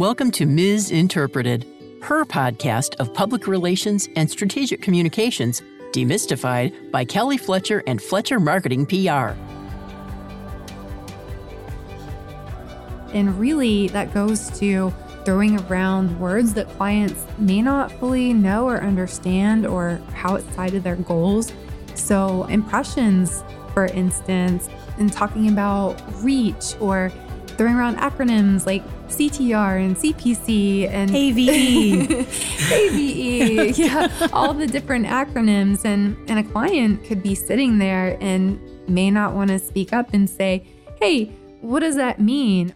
Welcome to Ms. Interpreted, her podcast of public relations and strategic communications, demystified by Kelly Fletcher and Fletcher Marketing PR. And really, that goes to throwing around words that clients may not fully know or understand or how it's tied to their goals. So, impressions, for instance, and talking about reach or throwing around acronyms like CTR and CPC and AVE. AVE, yeah, all the different acronyms. And, and a client could be sitting there and may not want to speak up and say, hey, what does that mean?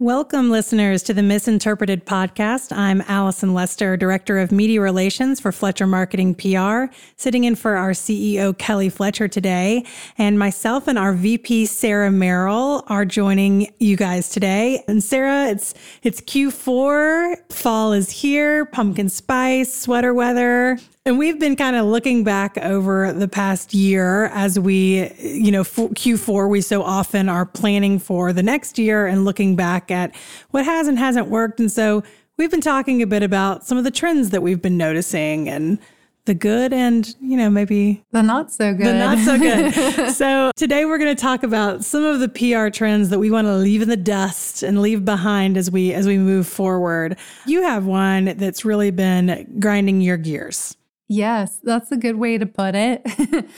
Welcome, listeners, to the Misinterpreted Podcast. I'm Allison Lester, Director of Media Relations for Fletcher Marketing PR, sitting in for our CEO, Kelly Fletcher, today. And myself and our VP, Sarah Merrell, are joining you guys today. And Sarah, it's it's Q4, fall is here, pumpkin spice, sweater weather. And we've been kind of looking back over the past year as we, you know, Q4, we so often are planning for the next year and looking back at what has and hasn't worked. And so we've been talking a bit about some of the trends that we've been noticing and the good and, you know, maybe the not so good. The not so good. so today we're going to talk about some of the PR trends that we want to leave in the dust and leave behind as we as we move forward. You have one that's really been grinding your gears. Yes, that's a good way to put it.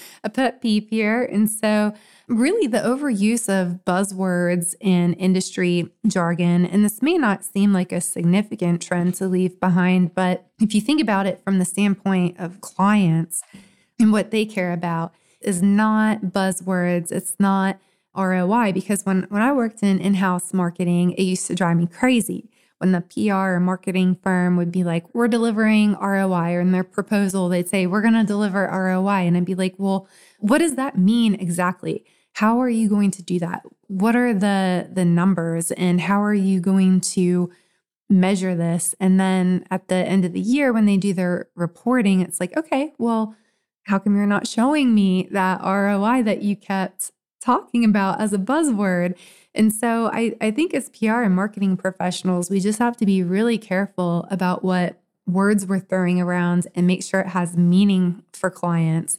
a pet peeve here. And so, really, the overuse of buzzwords in industry jargon, and this may not seem like a significant trend to leave behind, but if you think about it from the standpoint of clients and what they care about, is not buzzwords, it's not ROI. Because when, when I worked in in house marketing, it used to drive me crazy when the PR or marketing firm would be like, we're delivering ROI, or in their proposal, they'd say, we're going to deliver ROI. And I'd be like, well, what does that mean exactly? How are you going to do that? What are the the numbers and how are you going to measure this? And then at the end of the year when they do their reporting, it's like, okay, well, how come you're not showing me that ROI that you kept talking about as a buzzword? And so I, I think as PR and marketing professionals, we just have to be really careful about what words we're throwing around and make sure it has meaning for clients.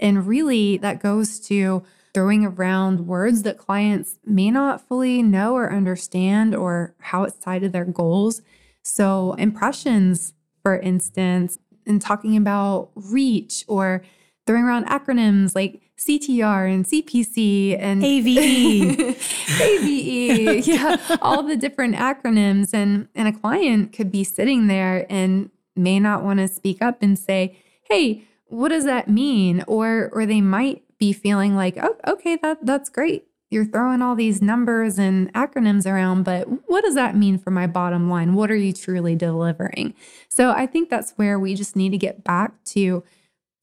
And really, that goes to throwing around words that clients may not fully know or understand or how it's tied to their goals. So, impressions, for instance, and talking about reach or throwing around acronyms like CTR and CPC and AVE. AVE, yeah, all the different acronyms. And, and a client could be sitting there and may not want to speak up and say, hey, what does that mean? Or, or they might be feeling like, oh, okay, that, that's great. You're throwing all these numbers and acronyms around, but what does that mean for my bottom line? What are you truly delivering? So I think that's where we just need to get back to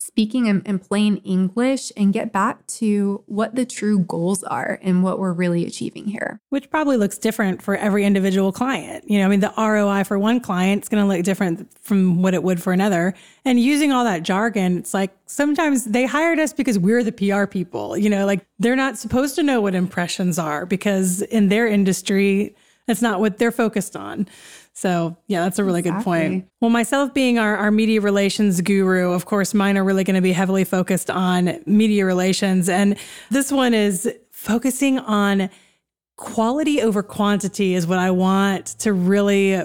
speaking in, in, plain English and get back to what the true goals are and what we're really achieving here. Which probably looks different for every individual client. You know, I mean, the ROI for one client is going to look different from what it would for another. And using all that jargon, it's like sometimes they hired us because we're the PR people. You know, like they're not supposed to know what impressions are because in their industry, that's not what they're focused on. So, yeah, that's a really exactly. good point. Well, myself being our, our media relations guru, of course, mine are really going to be heavily focused on media relations. And this one is focusing on quality over quantity, is what I want to really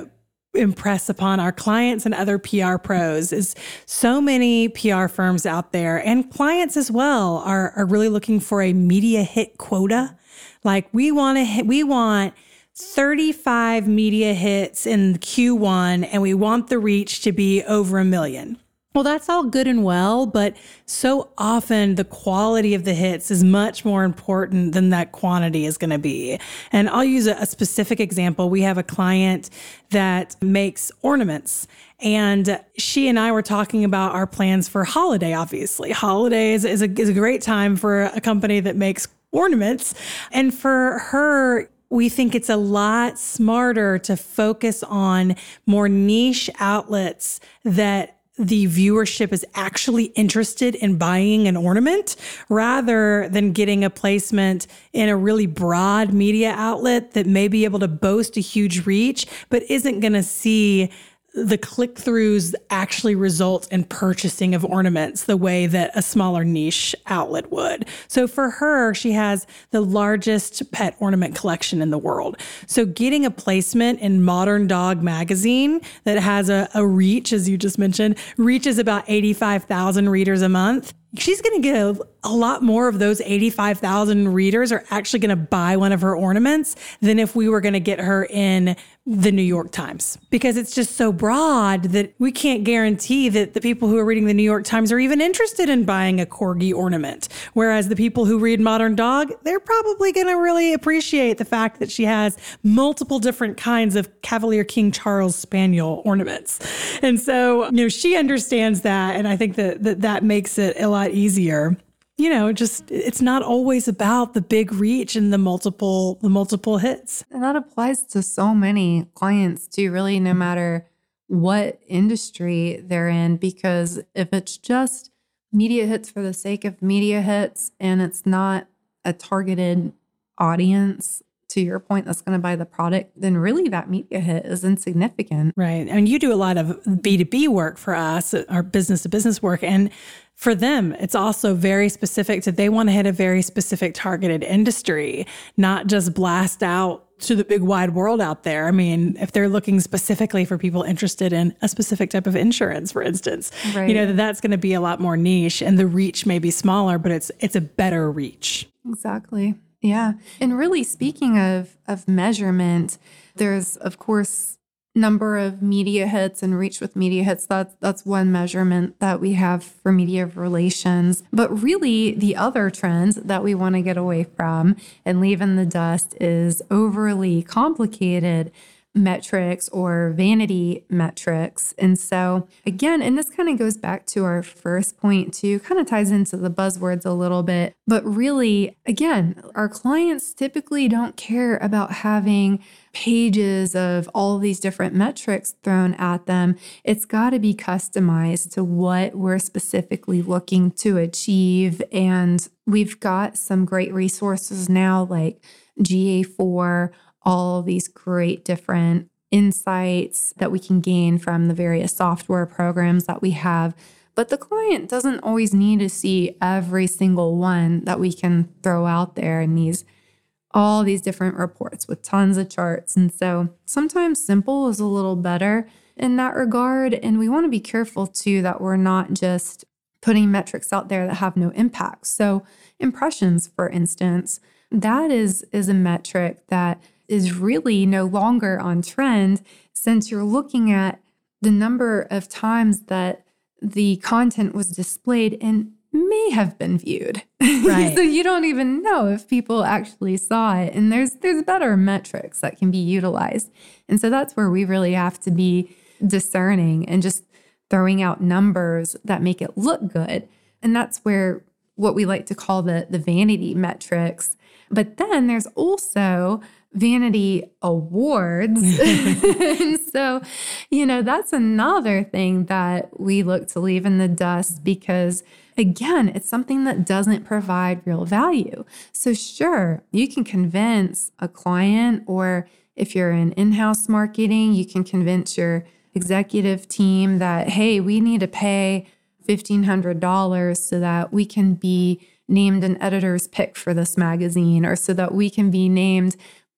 impress upon our clients and other PR pros is so many PR firms out there and clients as well are, are really looking for a media hit quota. Like we want to we want 35 media hits in Q1 and we want the reach to be over a million. Well, that's all good and well, but so often the quality of the hits is much more important than that quantity is going to be. And I'll use a, a, specific example. We have a client that makes ornaments, and she and I were talking about our plans for holiday, obviously. Holidays is a, is a great time for a company that makes ornaments. And for her, we think it's a lot smarter to focus on more niche outlets that the viewership is actually interested in buying an ornament rather than getting a placement in a really broad media outlet that may be able to boast a huge reach, but isn't going to see the click throughs actually result in purchasing of ornaments the way that a smaller niche outlet would. So for her, she has the largest pet ornament collection in the world. So getting a placement in Modern Dog magazine that has a, a reach, as you just mentioned, reaches about 85,000 readers a month she's going to get a, a, lot more of those 85,000 readers are actually going to buy one of her ornaments than if we were going to get her in the New York Times because it's just so broad that we can't guarantee that the people who are reading the New York Times are even interested in buying a corgi ornament. Whereas the people who read Modern Dog, they're probably going to really appreciate the fact that she has multiple different kinds of Cavalier King Charles Spaniel ornaments. And so, you know, she understands that. And I think that that, that makes it a lot easier you know just it's not always about the big reach and the multiple the multiple hits. And that applies to so many clients too really no mm-hmm. matter what industry they're in because if it's just media hits for the sake of media hits and it's not a targeted audience to your point that's going to buy the product then really that media hit is insignificant right I mean you do a lot of b2b work for us our business to business work and for them, it's also very specific to they want to hit a very specific targeted industry, not just blast out to the big wide world out there. I mean, if they're looking specifically for people interested in a specific type of insurance, for instance, right. you know, that's going to be a lot more niche and the reach may be smaller, but it's it's a better reach. Exactly. Yeah. And really speaking of of measurement, there's of course number of media hits and reach with media hits that's that's one measurement that we have for media relations but really the other trend that we want to get away from and leave in the dust is overly complicated metrics or vanity metrics. And so, again, and this kind of goes back to our first point too, kind of ties into the buzzwords a little bit. But really, again, our clients typically don't care about having pages of all these different metrics thrown at them. It's got to be customized to what we're specifically looking to achieve. And we've got some great resources now like GA4 all these great different insights that we can gain from the various software programs that we have. But the client doesn't always need to see every single one that we can throw out there in these all these different reports with tons of charts. And so sometimes simple is a little better in that regard. And we want to be careful too that we're not just putting metrics out there that have no impact. So impressions, for instance, that is is a metric that is really no longer on trend since you're looking at the number of times that the content was displayed and may have been viewed. Right. so you don't even know if people actually saw it. And there's there's better metrics that can be utilized. And so that's where we really have to be discerning and just throwing out numbers that make it look good. And that's where what we like to call the the vanity metrics. But then there's also vanity awards. and so, you know, that's another thing that we look to leave in the dust because, again, it's something that doesn't provide real value. So, sure, you can convince a client, or if you're in in house marketing, you can convince your executive team that, hey, we need to pay $1,500 so that we can be named an editor's pick for this magazine or so that we can be named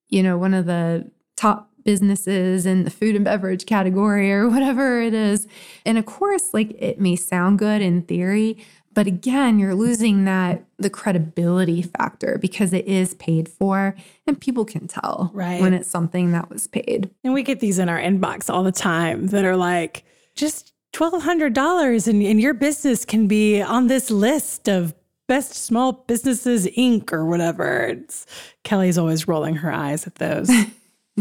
you know, one of the top businesses in the food and beverage category or whatever it is. And of course, like it may sound good in theory, but again, you're losing that the credibility factor because it is paid for and people can tell right. when it's something that was paid. And we get these in our inbox all the time that are like, just $1,200 and, and your business can be on this list of Best Small Businesses Inc. or whatever. It's, Kelly's always rolling her eyes at those.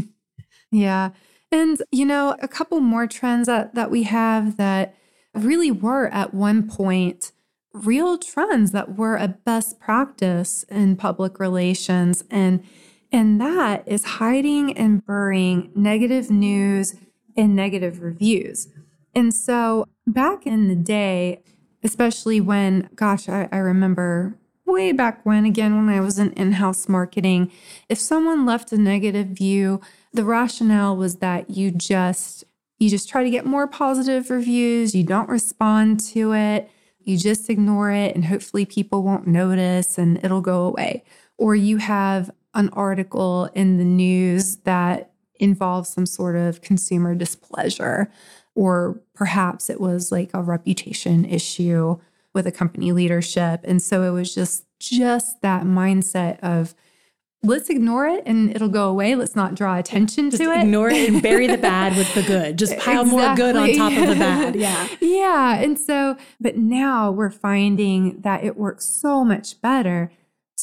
yeah. And, you know, a couple more trends that, that we have that really were at one point real trends that were a best practice in public relations. And, and that is hiding and burying negative news and negative reviews. And so back in the day, especially when, gosh, I, I remember way back when, again, when I was in in house marketing, if someone left a negative view, the rationale was that you just you just try to get more positive reviews, you don't respond to it, you just ignore it, and hopefully people won't notice and it'll go away. Or you have an article in the news that involves some sort of consumer displeasure, or perhaps it was like a reputation issue with a company leadership. And so it was just just that mindset of let's ignore it and it'll go away. Let's not draw attention Just to it. ignore it and bury the bad with the good. Just pile more good on top of the bad. Yeah. yeah. And so, but now we're finding that it works so much better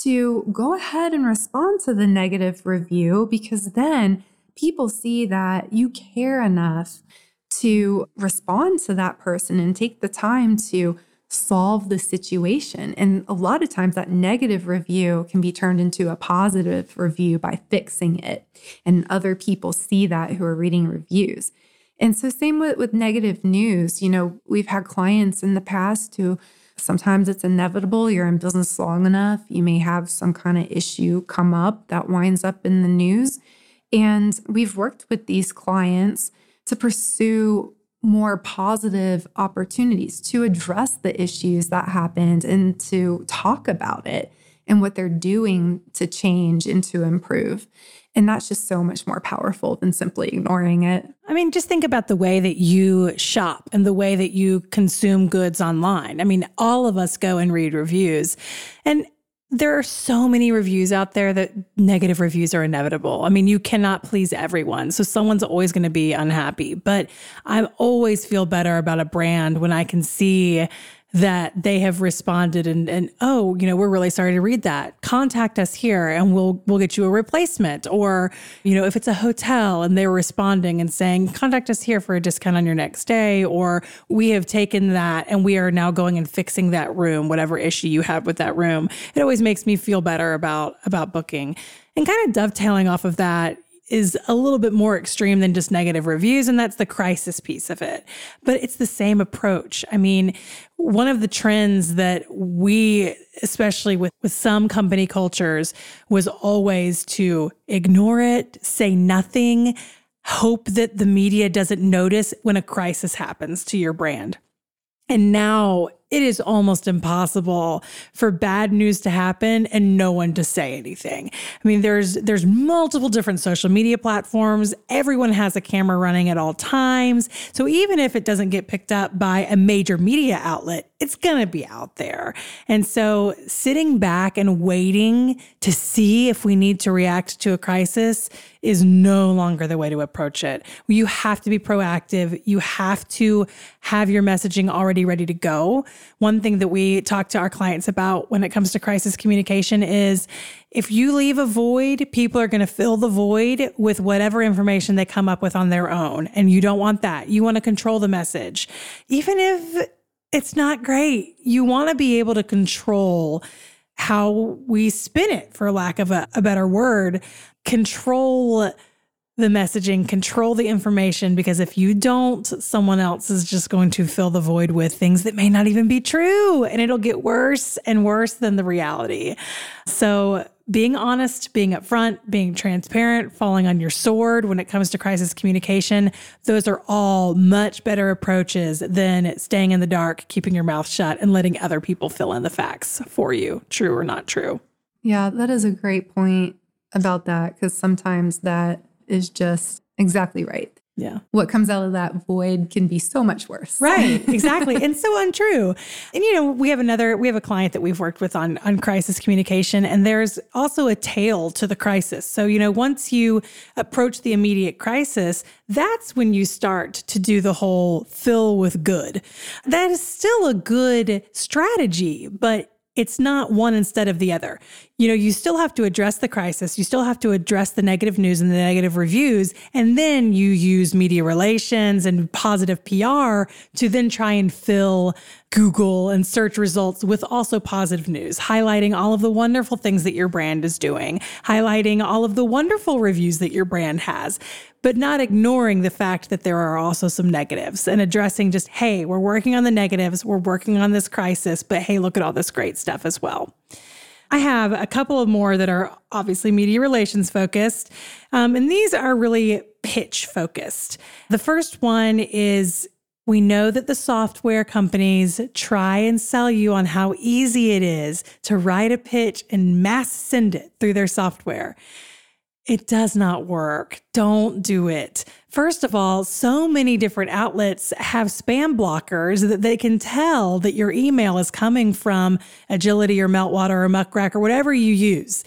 to go ahead and respond to the negative review because then people see that you care enough to respond to that person and take the time to solve the situation. And a lot of times that negative review can be turned into a positive review by fixing it. And other people see that who are reading reviews. And so, same with, with negative news. You know, we've had clients in the past who sometimes it's inevitable. You're in business long enough, you may have some kind of issue come up that winds up in the news. And we've worked with these clients to pursue more positive opportunities to address the issues that happened and to talk about it and what they're doing to change and to improve. And that's just so much more powerful than simply ignoring it. I mean, just think about the way that you shop and the way that you consume goods online. I mean, all of us go and read reviews. And there are so many reviews out there that negative reviews are inevitable. I mean, you cannot please everyone. So someone's always going to be unhappy. But I always feel better about a brand when I can see that they have responded and, and oh you know we're really sorry to read that. Contact us here and we'll we'll get you a replacement. Or you know if it's a hotel and they're responding and saying contact us here for a discount on your next day or we have taken that and we are now going and fixing that room whatever issue you have with that room. It always makes me feel better about about booking. And kind of dovetailing off of that is a little bit more extreme than just negative reviews, and that's the crisis piece of it. But it's the same approach. I mean, one of the trends that we, especially with, with some company cultures, was always to ignore it, say nothing, hope that the media doesn't notice when a crisis happens to your brand. And now it is almost impossible for bad news to happen and no one to say anything. I mean, there's there's multiple different social media platforms. Everyone has a camera running at all times. So even if it doesn't get picked up by a major media outlet, it's going to be out there. And so sitting back and waiting to see if we need to react to a crisis is no longer the way to approach it. You have to be proactive. You have to have your messaging already ready to go. One thing that we talk to our clients about when it comes to crisis communication is if you leave a void, people are going to fill the void with whatever information they come up with on their own. And you don't want that. You want to control the message. Even if it's not great, you want to be able to control how we spin it, for lack of a, a better word, control the messaging, control the information, because if you don't, someone else is just going to fill the void with things that may not even be true. And it'll get worse and worse than the reality. So, being honest, being upfront, being transparent, falling on your sword when it comes to crisis communication, those are all much better approaches than staying in the dark, keeping your mouth shut, and letting other people fill in the facts for you, true or not true. Yeah, that is a great point about that because sometimes that is just exactly right. Yeah. What comes out of that void can be so much worse. Right. Exactly. and so untrue. And you know, we have another we have a client that we've worked with on on crisis communication and there's also a tail to the crisis. So, you know, once you approach the immediate crisis, that's when you start to do the whole fill with good. That is still a good strategy, but it's not one instead of the other. you know, you still have to address the crisis. You still have to address the negative news and the negative reviews. And then you use media relations and positive PR to then try and fill Google and search results with also positive news, highlighting all of the wonderful things that your brand is doing, highlighting all of the wonderful reviews that your brand has, but not ignoring the fact that there are also some negatives and addressing just, hey, we're working on the negatives, we're working on this crisis, but hey, look at all this great stuff as well. I have a couple of more that are obviously media relations focused, um, and these are really pitch focused. The first one is we know that the software companies try and sell you on how easy it is to write a pitch and mass send it through their software. It does not work. Don't do it. First of all, so many different outlets have spam blockers that they can tell that your email is coming from Agility or Meltwater or Muck Rack or whatever you use.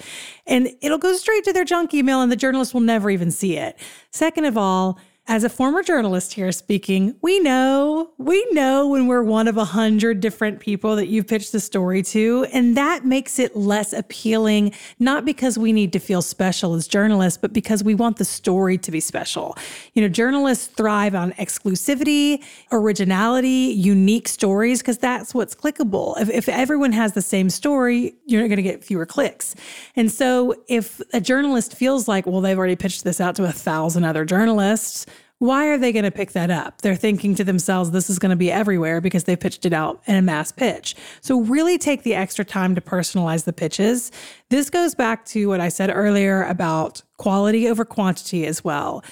And it'll go straight to their junk email and the journalist will never even see it. Second of all, as a former journalist here speaking, we know, we know when we're one of a hundred different people that you've pitched the story to. And that makes it less appealing, not because we need to feel special as journalists, but because we want the story to be special. You know, journalists thrive on exclusivity, originality, unique stories, because that's what's clickable. If, if everyone has the same story, you're not going to get fewer clicks. And so if a journalist feels like, well, they've already pitched this out to a thousand other journalists, why are they going to pick that up? They're thinking to themselves, this is going to be everywhere because they pitched it out in a mass pitch. So, really take the extra time to personalize the pitches. This goes back to what I said earlier about quality over quantity as well.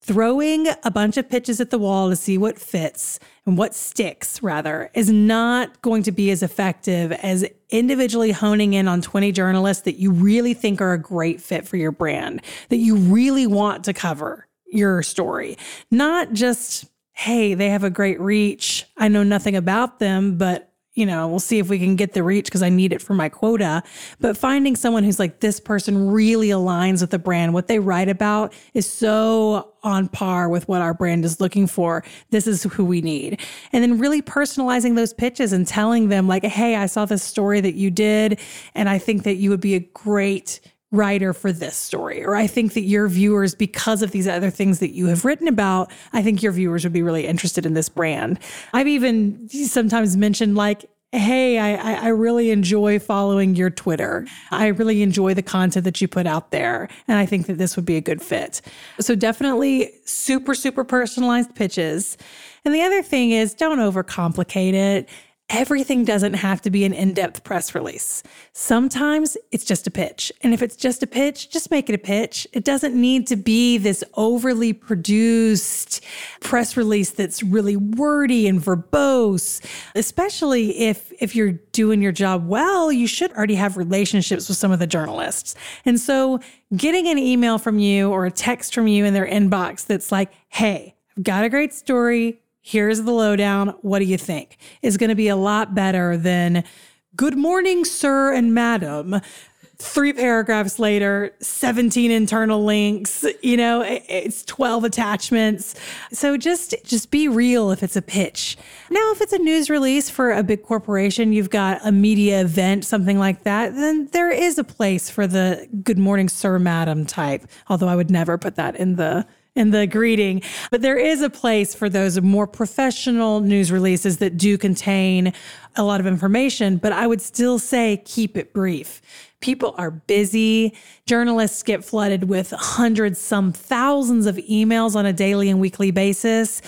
Throwing a bunch of pitches at the wall to see what fits and what sticks, rather, is not going to be as effective as individually honing in on 20 journalists that you really think are a great fit for your brand, that you really want to cover your story, not just, hey, they have a great reach. I know nothing about them, but you know, we'll see if we can get the reach because I need it for my quota. But finding someone who's like, this person really aligns with the brand. What they write about is so on par with what our brand is looking for. This is who we need. And then really personalizing those pitches and telling them, like, hey, I saw this story that you did, and I think that you would be a great writer for this story. Or I think that your viewers, because of these other things that you have written about, I think your viewers would be really interested in this brand. I've even sometimes mentioned like, Hey, I, I really enjoy following your Twitter. I really enjoy the content that you put out there. And I think that this would be a good fit. So, definitely super, super personalized pitches. And the other thing is don't overcomplicate it everything doesn't have to be an in depth press release. Sometimes it's just a pitch. And if it's just a pitch, just make it a pitch. It doesn't need to be this overly produced press release that's really wordy and verbose. Especially if, if you're doing your job well, you should already have relationships with some of the journalists. And so getting an email from you or a text from you in their inbox that's like, hey, I've got a great story here's the lowdown. What do you think? Is going to be a lot better than good morning, sir and madam. Three paragraphs later, 17 internal links, you know, it's 12 attachments. So just just be real if it's a pitch. Now, if it's a news release for a big corporation, you've got a media event, something like that, then there is a place for the good morning, sir, madam type. Although I would never put that in the in the greeting. But there is a place for those more professional news releases that do contain a lot of information. But I would still say keep it brief. People are busy. Journalists get flooded with hundreds, some thousands of emails on a daily and weekly basis.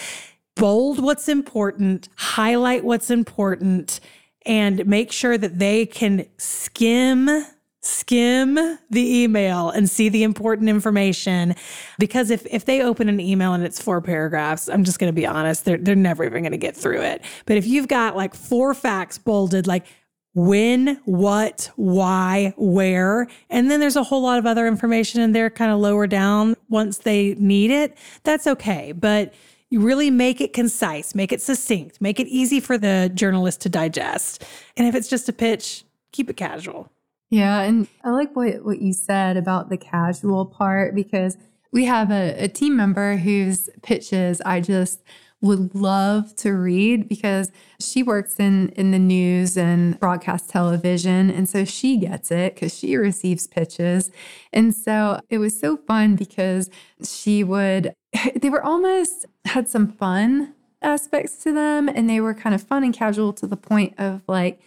Bold what's important, highlight what's important, and make sure that they can skim skim the email and see the important information. Because if if they open an email and it's four paragraphs i'm just going to be honest they're, they're never even going to get through it. But if you've got like four facts bolded like when what why where and then there's a whole lot of other information in there kind of lower down once they need it that's okay. But you really make it concise make it succinct make it easy for the journalist to digest. And if it's just a pitch keep it casual yeah. And I like what, what you said about the casual part because we have a, a team member whose pitches I just would love to read because she works in in the news and broadcast television and so she gets it cuz she receives pitches. And so it was so fun because she would they were almost had some fun aspects to them and they were kind of fun and casual to the point of like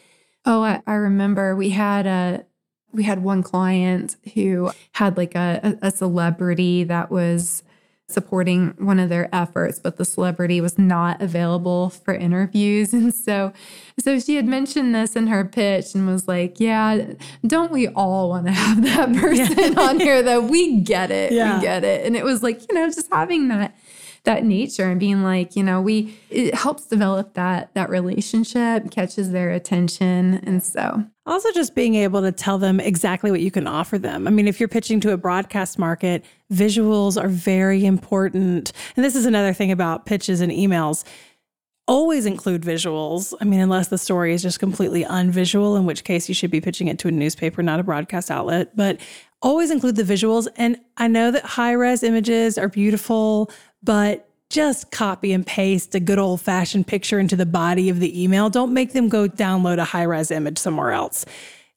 oh I, I remember we had a we had one client who had like a, a celebrity that was supporting one of their efforts but the celebrity was not available for interviews and so so she had mentioned this in her pitch and was like yeah don't we all want to have that person yeah. on here though we get it yeah. we get it and it was like you know just having that that nature and being like, you know, we it helps develop that that relationship, catches their attention. And so also just being able to tell them exactly what you can offer them. I mean, if you're pitching to a broadcast market, visuals are very important. And this is another thing about pitches and emails always include visuals. I mean, unless the story is just completely unvisual, in which case you should be pitching it to a newspaper, not a broadcast outlet. But always include the visuals. And I know that high res images are beautiful, but just copy and paste a good old fashioned picture into the body of the email. Don't make them go download a high res image somewhere else.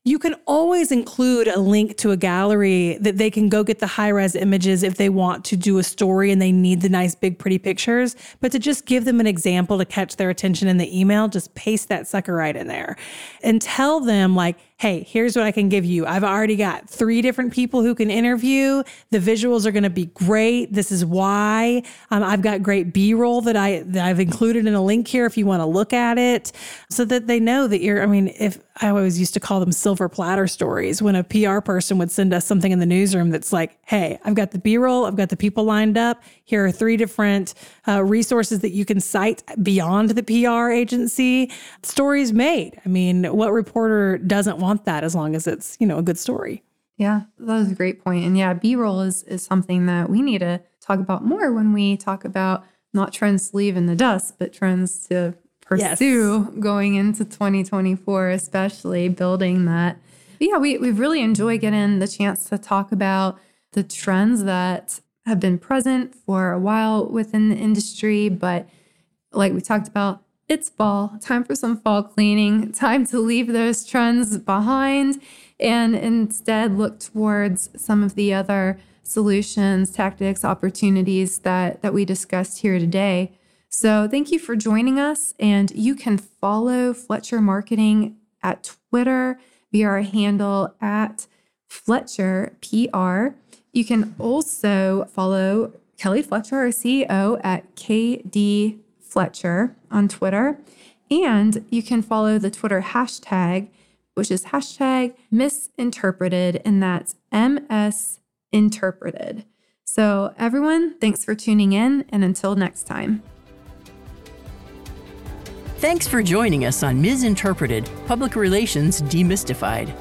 You can always include a link to a gallery that they can go get the high res images if they want to do a story and they need the nice, big, pretty pictures. But to just give them an example to catch their attention in the email, just paste that sucker right in there and tell them, like, hey, here's what I can give you. I've already got three different people who can interview. The visuals are going to be great. This is why. Um, I've got great B roll that I that I've included in a link here if you want to look at it, so that they know that you're. I mean, if I always used to call them silver platter stories when a PR person would send us something in the newsroom that's like, hey, I've got the B roll, I've got the people lined up. Here are three different uh, resources that you can cite beyond the PR agency. Stories made. I mean, what reporter doesn't want that as long as it's, you know, a good story? Yeah, that was a great point. And yeah, B-roll is is something that we need to talk about more when we talk about not trends to leave in the dust, but trends to pursue yes. going into 2024, especially building that. But yeah, we, we really enjoy getting the chance to talk about the trends that have been present for a while within the industry. But like we talked about, it's fall, time for some fall cleaning, time to leave those trends behind and instead look towards some of the other solutions, tactics, opportunities that, that we discussed here today. So, thank you for joining us. And you can follow Fletcher Marketing at Twitter via our handle at Fletcher PR. You can also follow Kelly Fletcher, our CEO, at KD Fletcher on Twitter. And you can follow the Twitter hashtag, which is hashtag misinterpreted, and that's MS interpreted. So, everyone, thanks for tuning in, and until next time. Thanks for joining us on Misinterpreted Public Relations Demystified.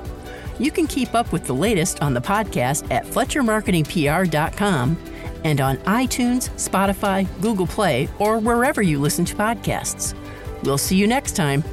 You can keep up with the latest on the podcast at FletcherMarketingPR.com and on iTunes, Spotify, Google Play, or wherever you listen to podcasts. We'll see you next time